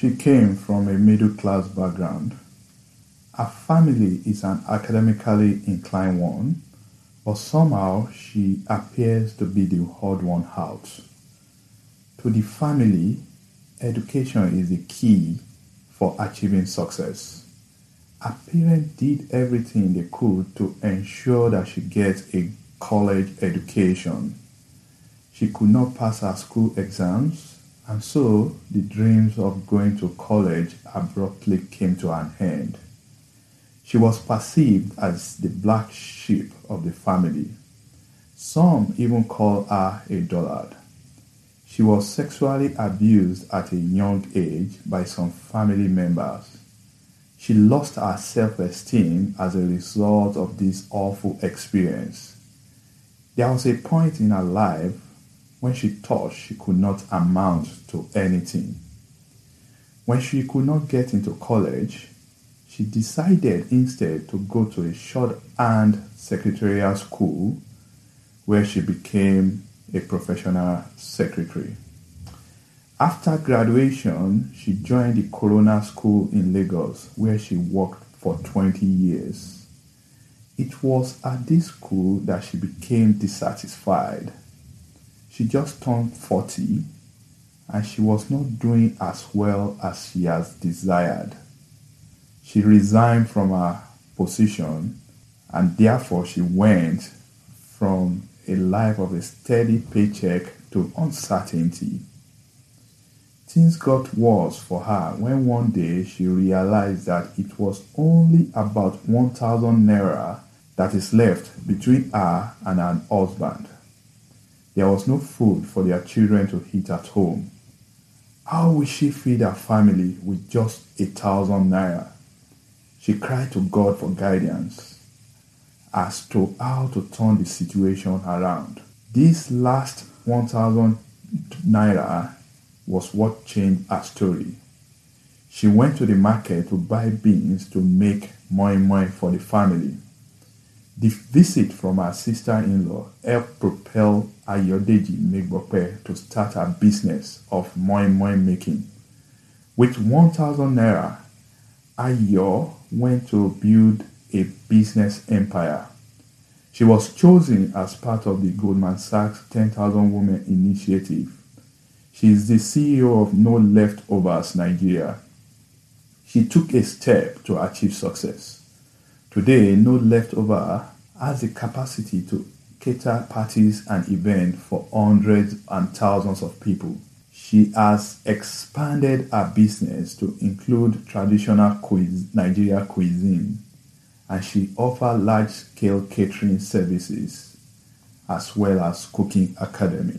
She came from a middle class background. Her family is an academically inclined one, but somehow she appears to be the odd one out. To the family, education is the key for achieving success. Her parents did everything they could to ensure that she gets a college education. She could not pass her school exams, and so the dreams of going to college abruptly came to an end. She was perceived as the black sheep of the family. Some even called her a dullard. She was sexually abused at a young age by some family members. She lost her self esteem as a result of this awful experience. There was a point in her life when she thought she could not amount to anything. When she could not get into college, she decided instead to go to a shorthand secretarial school where she became a professional secretary. After graduation, she joined the Corona School in Lagos, where she worked for 20 years. It was at this school that she became dissatisfied. She just turned 40 and she was not doing as well as she has desired. She resigned from her position and therefore she went from a life of a steady paycheck to uncertainty. Things got worse for her when one day she realized that it was only about 1000 naira that is left between her and her husband. There was no food for their children to eat at home. How will she feed her family with just a thousand naira? She cried to God for guidance as to how to turn the situation around. This last 1000 naira was what changed her story. She went to the market to buy beans to make moi moi for the family. The visit from her sister-in-law helped propel Ayodeji Megbope to start a business of moi moi making. With 1000 naira, Ayo went to build a business empire. She was chosen as part of the Goldman Sachs 10,000 Women Initiative. She is the CEO of No Leftovers Nigeria. She took a step to achieve success. Today, No Leftover has the capacity to cater parties and events for hundreds and thousands of people. She has expanded her business to include traditional Nigeria cuisine and she offers large-scale catering services as well as cooking academy.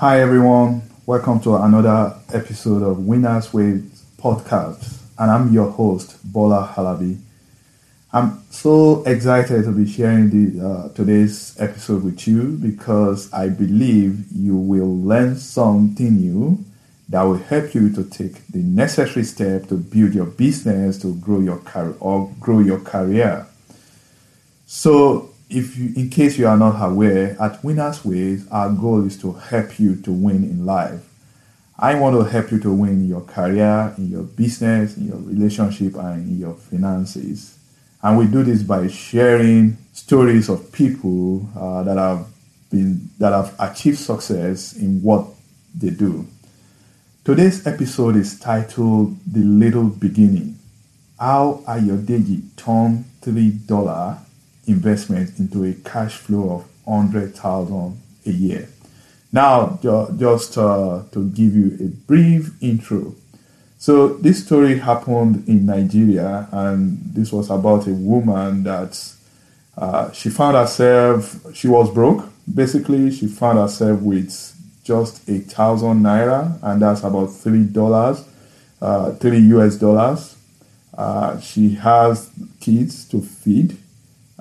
Hi everyone, welcome to another episode of Winners Ways podcast, and I'm your host Bola Alabi. I'm so excited to be sharing the, uh, today's episode with you because I believe you will learn something new that will help you to take the necessary step to build your business, to grow your career, or grow your career. So if you, in case you are not aware, at Winners Ways, our goal is to help you to win in life. I want to help you to win in your career, in your business, in your relationship, and in your finances. And we do this by sharing stories of people uh, that have been that have achieved success in what they do. Today's episode is titled "The Little Beginning." How Ayodeji turned three dollar investment into a cash flow of 100,000 a year. Now, just uh, to give you a brief intro. So, this story happened in Nigeria, and this was about a woman that uh, she found herself, she was broke. Basically, she found herself with just a thousand naira, and that's about three dollars, uh, three US dollars. Uh, she has kids to feed,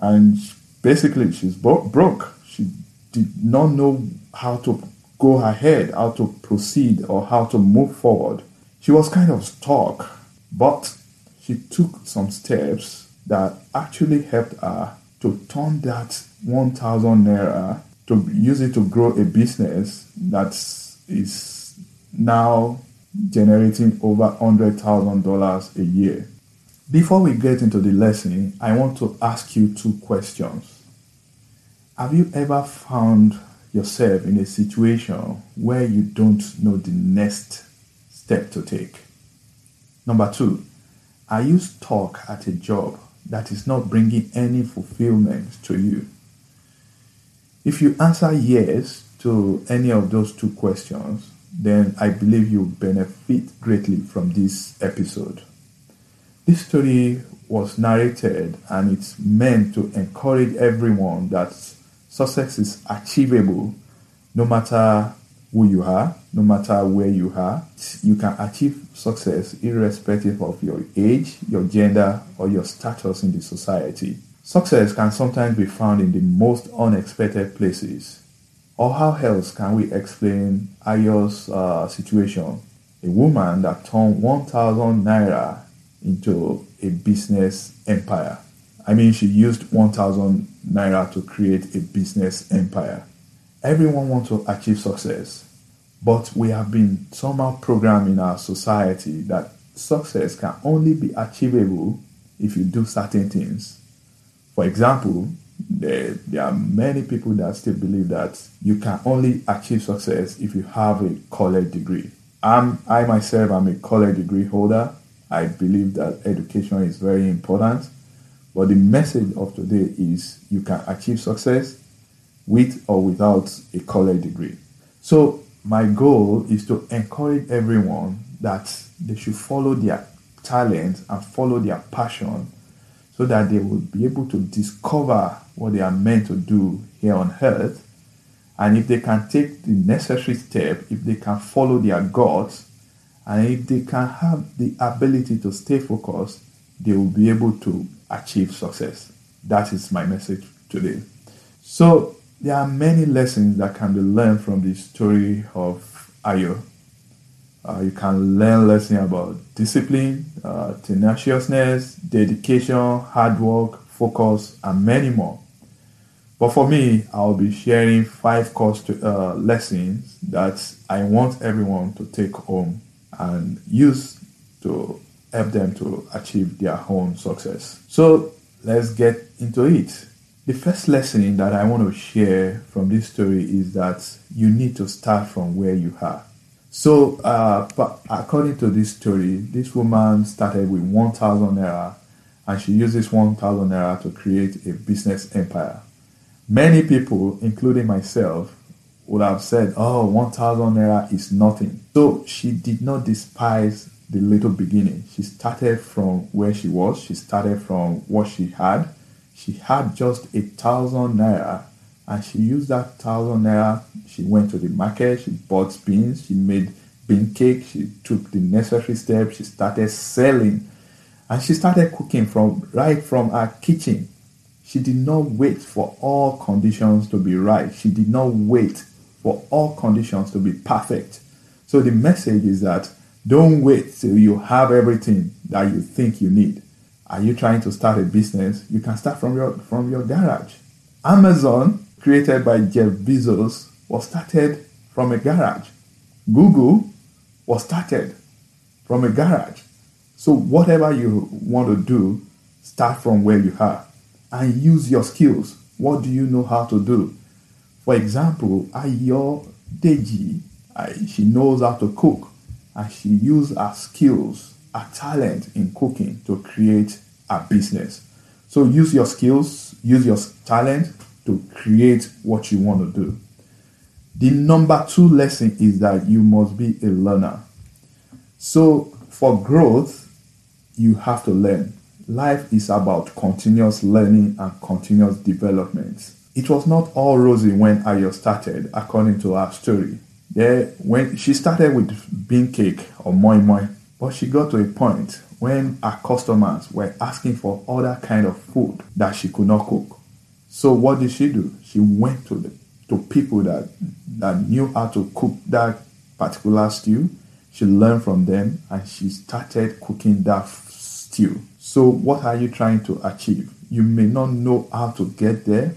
and basically she's bro- broke. She did not know how to go ahead, how to proceed, or how to move forward. She was kind of stuck, but she took some steps that actually helped her to turn that 1000 naira to use it to grow a business that is now generating over $100,000 a year. Before we get into the lesson, I want to ask you two questions. Have you ever found yourself in a situation where you don't know the next step to take? Number two, are you stuck at a job that is not bringing any fulfillment to you? If you answer yes to any of those two questions, then I believe you'll benefit greatly from this episode. This story was narrated and it's meant to encourage everyone that success is achievable no matter who you are, no matter where you are. You can achieve success irrespective of your age, your gender, or your status in the society. Success can sometimes be found in the most unexpected places. Or how else can we explain Ayo's uh, situation? A woman that turned 1,000 naira into a business empire. I mean, she used 1,000 naira to create a business empire. Everyone wants to achieve success, but we have been somehow programmed in our society that success can only be achievable if you do certain things. For example, there, there are many people that still believe that you can only achieve success if you have a college degree. I'm, I myself am a college degree holder. I believe that education is very important. But the message of today is you can achieve success with or without a college degree. So, my goal is to encourage everyone that they should follow their talent and follow their passion so that they will be able to discover what they are meant to do here on earth. And if they can take the necessary step, if they can follow their gods, and if they can have the ability to stay focused, they will be able to achieve success. That is my message today. So, there are many lessons that can be learned from the story of Ayo. Uh, you can learn lessons about discipline, uh, tenaciousness, dedication, hard work, focus, and many more. But for me, I'll be sharing five course uh, lessons that I want everyone to take home and use to help them to achieve their own success. So let's get into it. The first lesson that I want to share from this story is that you need to start from where you are. So, uh, according to this story, this woman started with 1,000 naira and she used this 1,000 naira to create a business empire. Many people, including myself, would have said, Oh, 1,000 naira is nothing. So she did not despise the little beginning. She started from where she was, she started from what she had she had just a thousand naira and she used that thousand naira. She went to the market, she bought beans, she made bean cake, she took the necessary steps, she started selling and she started cooking from right from her kitchen. She did not wait for all conditions to be right. She did not wait for all conditions to be perfect. So the message is that don't wait till you have everything that you think you need. Are you trying to start a business? You can start from your from your garage. Amazon, created by Jeff Bezos, was started from a garage. Google was started from a garage. So whatever you want to do, start from where you are and use your skills. What do you know how to do? For example, Ayo Deji, she knows how to cook and she used her skills her talent in cooking to create a business. So use your skills, use your talent to create what you want to do. The number two lesson is that you must be a learner. So for growth, you have to learn. Life is about continuous learning and continuous development. It was not all rosy when Ayo started, according to our story. There, when she started with bean cake or moi moi, but she got to a point when her customers were asking for other kind of food that she could not cook. So what did she do? She went to the to people that that knew how to cook that particular stew. She learned from them and she started cooking that stew. So what are you trying to achieve? You may not know how to get there,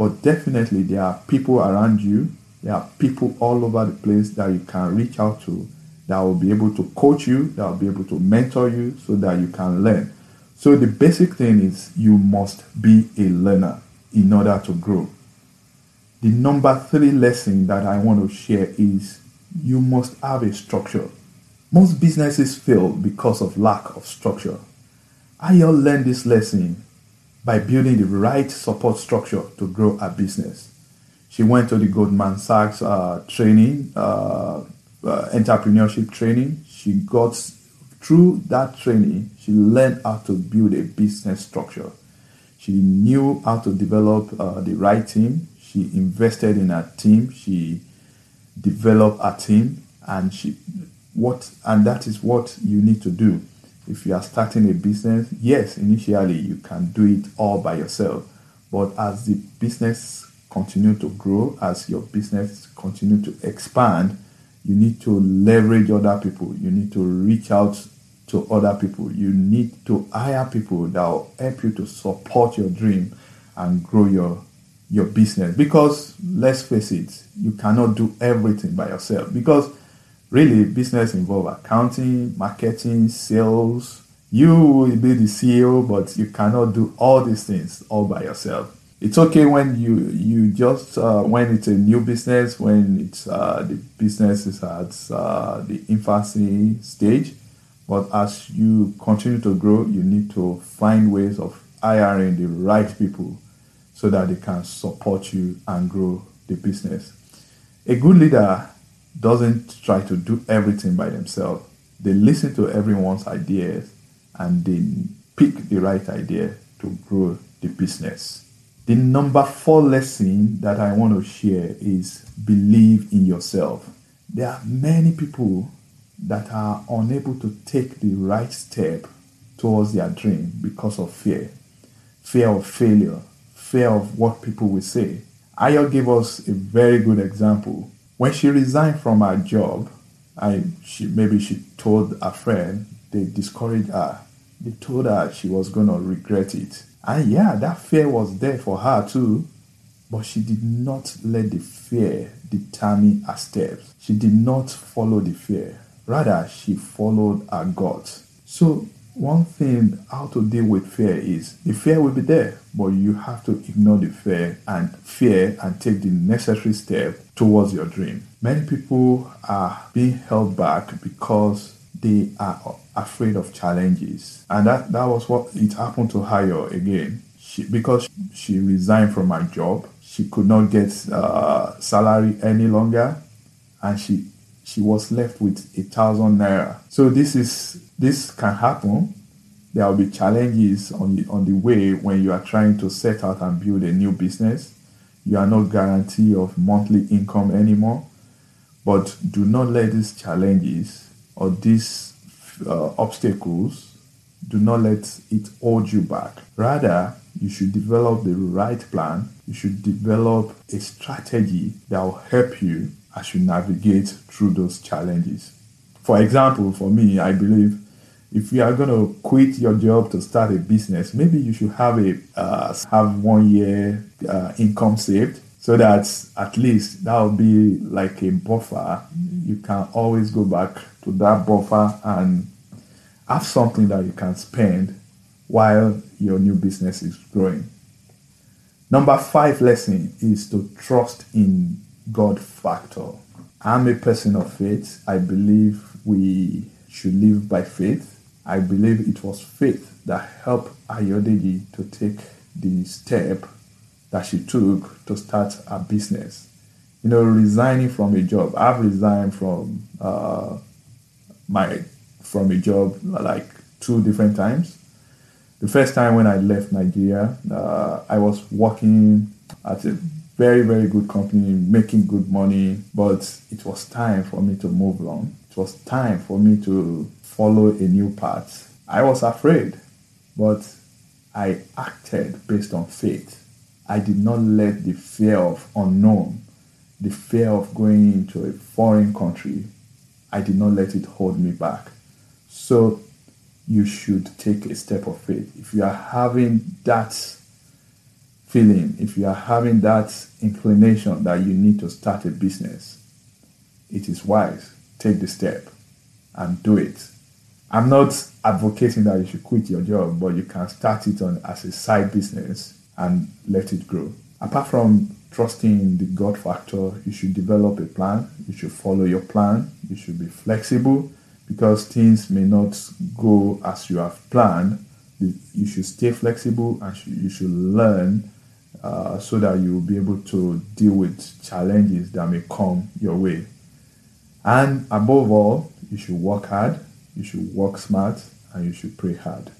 but definitely there are people around you. There are people all over the place that you can reach out to that will be able to coach you, that will be able to mentor you so that you can learn. So the basic thing is you must be a learner in order to grow. The number three lesson that I want to share is you must have a structure. Most businesses fail because of lack of structure. Ayo learned this lesson by building the right support structure to grow a business. She went to the Goldman Sachs uh, training, uh, uh, entrepreneurship training. She got through that training, she learned how to build a business structure. She knew how to develop uh, the right team. She invested in her team. She developed a team, and she what and that is what you need to do if you are starting a business, yes, initially you can do it all by yourself. But as the business continue to grow, as your business continue to expand, you need to leverage other people. You need to reach out to other people. You need to hire people that will help you to support your dream and grow your your business. Because let's face it, you cannot do everything by yourself. Because really business involve accounting marketing sales. You will be the ceo but you cannot do all these things all by yourself. It's okay when you you just uh, when it's a new business when it's uh, the business is at uh, the infancy stage. But as you continue to grow you need to find ways of hiring the right people so that they can support you and grow the business. A good leader doesn't try to do everything by themselves. They listen to everyone's ideas and they pick the right idea to grow the business. The number four lesson that I want to share is believe in yourself. There are many people that are unable to take the right step towards their dream because of fear fear of failure, fear of what people will say. Ayo gave us a very good example when she resigned from her job, I she maybe she told a friend they discouraged her. They told her she was gonna regret it. And yeah, that fear was there for her too. But she did not let the fear determine her steps. She did not follow the fear. Rather, she followed her gut. So one thing how to deal with fear is the fear will be there, but you have to ignore the fear and fear and take the necessary step towards your dream. Many people are being held back because they are afraid of challenges. And that, that was what it happened to Ayo again. She, because she resigned from her job, she could not get uh, salary any longer, and she she was left with a thousand naira. So this is this can happen. There will be challenges on the on the way when you are trying to set out and build a new business. You are not guarantee of monthly income anymore. But do not let these challenges or these uh, obstacles do not let it hold you back. Rather, you should develop the right plan. You should develop a strategy that will help you as you navigate through those challenges. For example, for me, I believe if you are going to quit your job to start a business, maybe you should have a uh, have one year uh, income saved so that at least that will be like a buffer. You can always go back to that buffer and have something that you can spend while your new business is growing. Number five lesson is to trust in God factor. I'm a person of faith. I believe we should live by faith. I believe it was faith that helped Ayodeji to take the step that she took to start a business. You know, resigning from a job. I've resigned from uh, my from a job like two different times. The first time when I left Nigeria, uh, I was working at a very, very good company, making good money, but it was time for me to move on. It was time for me to follow a new path. I was afraid, but I acted based on faith. I did not let the fear of unknown, the fear of going into a foreign country, I did not let it hold me back. So you should take a step of faith. If you are having that feeling, if you are having that inclination that you need to start a business, it is wise. Take the step and do it. I'm not advocating that you should quit your job, but you can start it on as a side business and let it grow. Apart from trusting in the God factor, you should develop a plan. You should follow your plan. You should be flexible because things may not go as you have planned. You should stay flexible and you should learn uh, so that you will be able to deal with challenges that may come your way. And above all, you should work hard, you should work smart, and you should pray hard.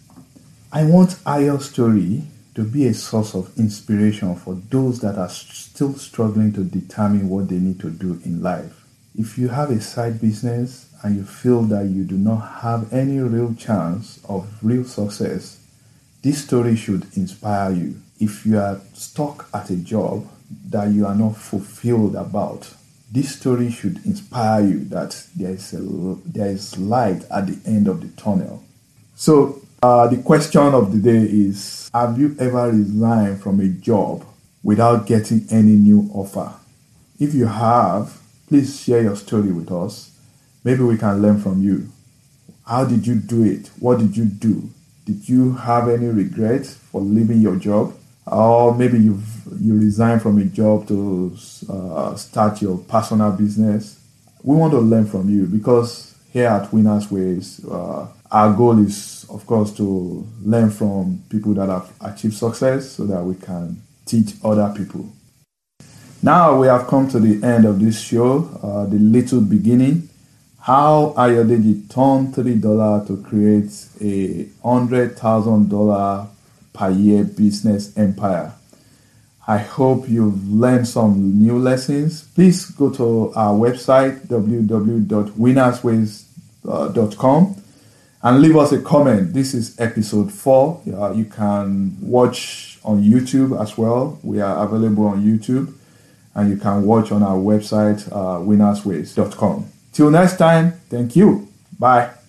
I want Ayo's story to be a source of inspiration for those that are still struggling to determine what they need to do in life. If you have a side business and you feel that you do not have any real chance of real success, this story should inspire you. If you are stuck at a job that you are not fulfilled about, this story should inspire you that there is, a, there is light at the end of the tunnel. So, uh, the question of the day is Have you ever resigned from a job without getting any new offer? If you have, please share your story with us. Maybe we can learn from you. How did you do it? What did you do? Did you have any regrets for leaving your job? Or maybe you've you resigned from a job to uh, start your personal business. We want to learn from you because here at Winners Ways, uh, our goal is, of course, to learn from people that have achieved success so that we can teach other people. Now we have come to the end of this show, uh, the little beginning. How Ayodeji turned three dollar to create a hundred thousand dollar per year business empire. I hope you've learned some new lessons. Please go to our website www.winnersways.com and leave us a comment. This is episode four. Uh, you can watch on YouTube as well. We are available on YouTube and you can watch on our website, uh, winnersways.com. Till next time, thank you. Bye.